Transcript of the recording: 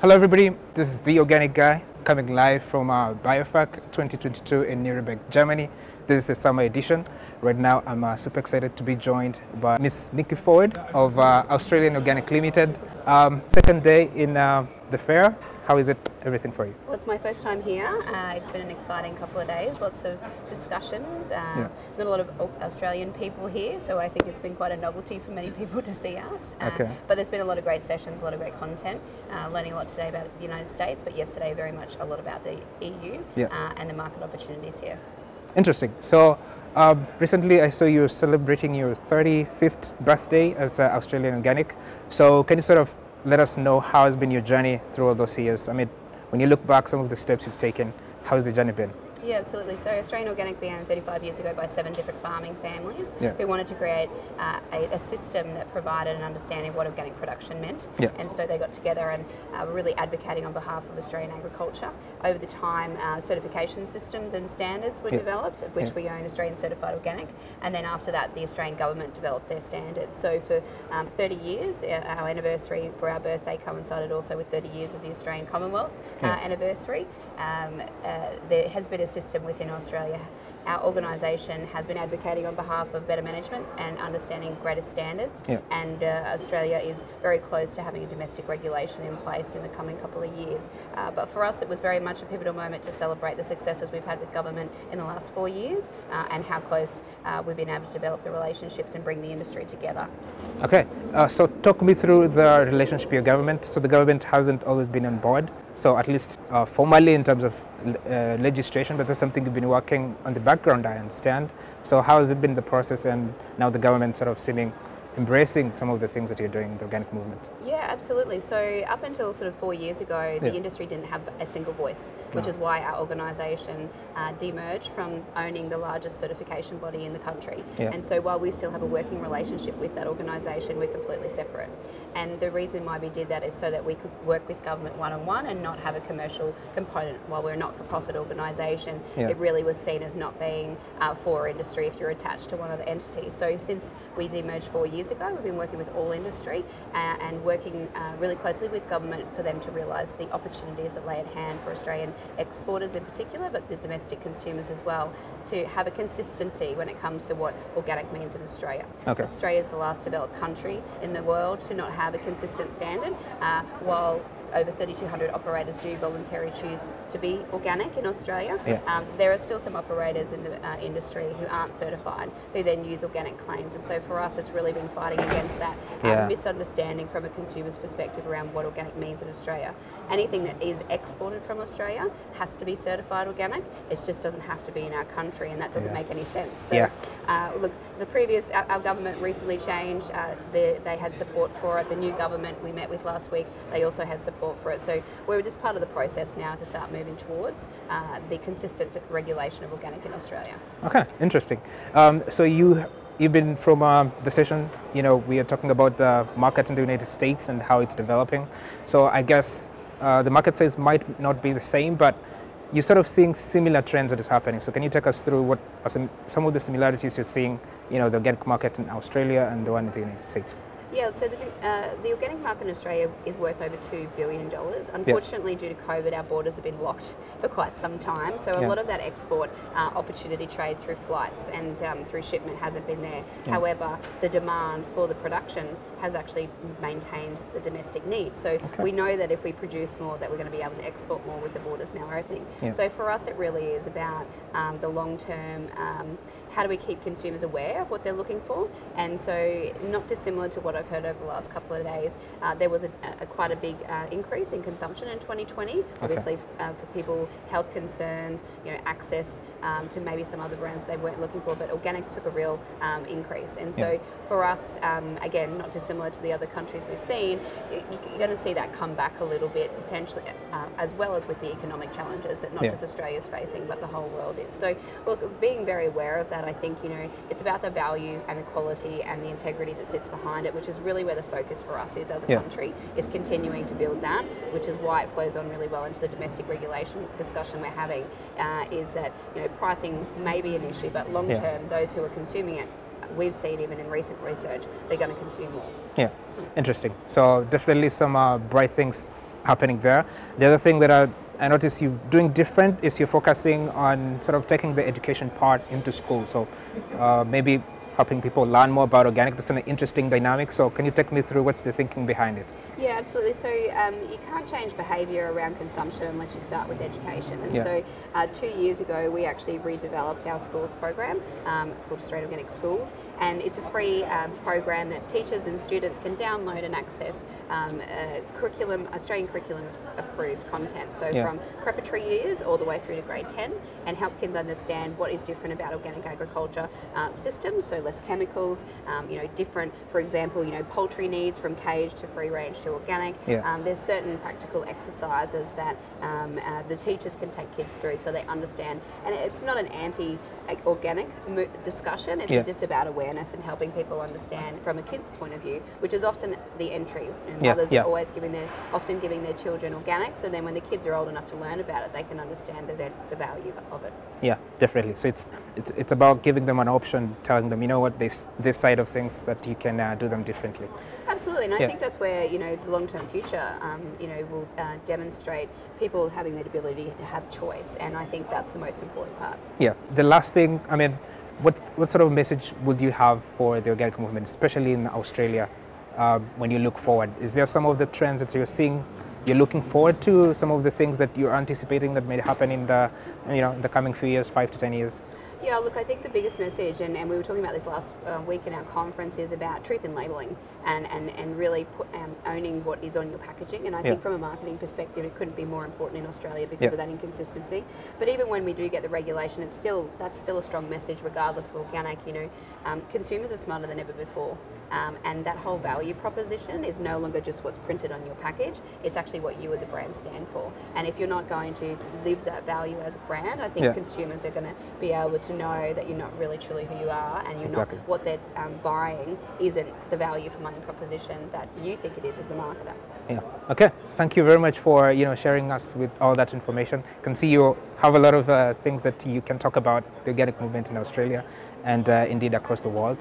Hello, everybody. This is the Organic Guy coming live from uh, BIOFACH 2022 in Nuremberg, Germany. This is the summer edition. Right now, I'm uh, super excited to be joined by Miss Niki Ford of uh, Australian Organic Limited. Um, second day in uh, the fair. How is it? Everything for you? Well, it's my first time here. Uh, it's been an exciting couple of days. Lots of discussions. Uh, Yeah. Not a lot of Australian people here, so I think it's been quite a novelty for many people to see us. Uh, Okay. But there's been a lot of great sessions, a lot of great content. Uh, learning a lot today about the United States, but yesterday very much a lot about the EU Yeah. uh, and the market opportunities here. Interesting. So, um, recently I saw you celebrating your 35th birthday as uh, Australian Organic. So, can you sort of let us know how has been your journey through all those years? I mean, when you look back, some of the steps you've taken, how has the journey been? Yeah, absolutely. So Australian Organic began 35 years ago by seven different farming families Yeah. who wanted to create uh, a, a system that provided an understanding of what organic production meant. Yeah. And so they got together and uh, were really advocating on behalf of Australian agriculture. Over the time, uh, certification systems and standards were Yeah. developed, of which we own Australian Certified Organic. And then after that, the Australian government developed their standards. So for um, 30 years, uh, our anniversary for our birthday coincided also with 30 years of the Australian Commonwealth uh, anniversary. Um, uh, there has been a system within Australia. Our organisation has been advocating on behalf of better management and understanding greater standards. Yeah. And uh, Australia is very close to having a domestic regulation in place in the coming couple of years. Uh, but for us, it was very much a pivotal moment to celebrate the successes we've had with government in the last four years uh, and how close uh, we've been able to develop the relationships and bring the industry together. Okay, uh, so talk me through the relationship with your government. So the government hasn't always been on board, so at least uh, formally in terms of uh, legislation, but that's something you've been working on the background, I understand. So how has it been the process, and now the government sort of seeming embracing some of the things that you're doing in the organic movement? Yeah, absolutely. So up until sort of four years ago, the Yeah. industry didn't have a single voice, which No. is why our organisation uh, demerged from owning the largest certification body in the country. Yeah. And so while we still have a working relationship with that organisation, we're completely separate. And the reason why we did that is so that we could work with government one on one and not have a commercial component. While we're a not for profit organisation, Yeah. it really was seen as not being uh, for industry if you're attached to one of the entities. So since we demerged four years ago, we've been working with all industry uh, and working uh, really closely with government for them to realise the opportunities that lay at hand for Australian exporters in particular, but the domestic consumers as well, to have a consistency when it comes to what organic means in Australia. Okay. Australia is the last developed country in the world to not have a consistent standard, uh, while over 3,200 operators do voluntarily choose to be organic in Australia. Yeah. Um, there are still some operators in the uh, industry who aren't certified, who then use organic claims. And so for us, it's really been fighting against that uh, Yeah. misunderstanding from a consumer's perspective around what organic means in Australia. Anything that is exported from Australia has to be certified organic. It just doesn't have to be in our country, and that doesn't Yeah. make any sense. So, Yeah. uh, look, the previous, our, our government recently changed. Uh, the, they had support for it. The new government we met with last week, they also had support for it. So we're just part of the process now to start moving towards uh, the consistent regulation of organic in Australia. Okay, interesting. Um, so you you've been from um, the session. You know, we are talking about the market in the United States and how it's developing. So I guess uh, the market size might not be the same, but you're sort of seeing similar trends that is happening. So can you take us through what some some of the similarities you're seeing? You know, the organic market in Australia and the one in the United States. Yeah, so the, uh, the organic market in Australia is worth over $2 billion. Unfortunately, due to COVID, our borders have been locked for quite some time. So a Yeah. lot of that export uh, opportunity trade through flights and um, through shipment hasn't been there. Yeah. However, the demand for the production has actually maintained the domestic need. So Okay. we know that if we produce more, that we're going to be able to export more with the borders now opening. So for us, it really is about um, the long term. Um, how do we keep consumers aware of what they're looking for? And so, not dissimilar to what I've heard over the last couple of days, uh, there was a, a quite a big uh, increase in consumption in 2020. Obviously, uh, for people, health concerns, you know, access um, to maybe some other brands they weren't looking for, but organics took a real um, increase. And so, Yeah. for us, um, again, not dissimilar to the other countries we've seen, you're going to see that come back a little bit potentially, uh, as well as with the economic challenges that not Yeah. just is facing, but the whole world is. So, look, being very aware of that, I think you know it's about the value and the quality and the integrity that sits behind it, which is really where the focus for us is as a Yeah. country, is continuing to build that, which is why it flows on really well into the domestic regulation discussion we're having. Uh, is that you know pricing may be an issue, but long Yeah. term, those who are consuming it, we've seen even in recent research, they're going to consume more. Yeah, interesting. So definitely some uh, bright things happening there. The other thing that I, I notice you doing different is you're focusing on sort of taking the education part into school. So uh, maybe helping people learn more about organic. That's an interesting dynamic. So can you take me through what's the thinking behind it? Yeah, absolutely. So um, you can't change behaviour around consumption unless you start with education. And Yeah. so uh, two years ago, we actually redeveloped our schools program um, called Australian Organic Schools, and it's a free um, program that teachers and students can download and access um, curriculum, Australian curriculum approved content. So Yeah. from preparatory years all the way through to grade 10, and help kids understand what is different about organic agriculture uh, systems. So less chemicals, um, you know, different, for example, you know, poultry needs from cage to free range to organic. Yeah. Um, there's certain practical exercises that um, uh, the teachers can take kids through so they understand. And it's not an anti organic discussion, it's Yeah. just about awareness and helping people understand from a kid's point of view, which is often the entry. And Yeah, mothers are always giving their, often giving their children organic, so then when the kids are old enough to learn about it, they can understand the, the value of it. Yeah, definitely. So it's it's it's about giving them an option, telling them, you know what, this this side of things that you can uh, do them differently. Absolutely, and I Yeah. think that's where you know the long-term future, um, you know, will uh, demonstrate people having the ability to have choice, and I think that's the most important part. Yeah. The last thing, I mean, what what sort of message would you have for the organic movement, especially in Australia, um, when you look forward? Is there some of the trends that you're seeing? You're looking forward to some of the things that you're anticipating that may happen in the, you know, in the coming few years, five to ten years. Yeah, look, I think the biggest message, and, and we were talking about this last uh, week in our conference, is about truth in labelling and, and, and really put, um, owning what is on your packaging. And I think from a marketing perspective, it couldn't be more important in Australia because Yeah. of that inconsistency. But even when we do get the regulation, it's still that's still a strong message, regardless of organic. You know, um, consumers are smarter than ever before, um, and that whole value proposition is no longer just what's printed on your package. It's actually what you as a brand stand for. And if you're not going to live that value as a brand, I think Yeah. consumers are going to be able to know that you're not really truly who you are and you're Exactly. not what they're um, buying isn't the value for money proposition that you think it is as a marketer. Yeah. Okay. Thank you very much for you know sharing us with all that information. I Can see you have a lot of uh, things that you can talk about the organic movement in Australia, and uh, indeed across the world.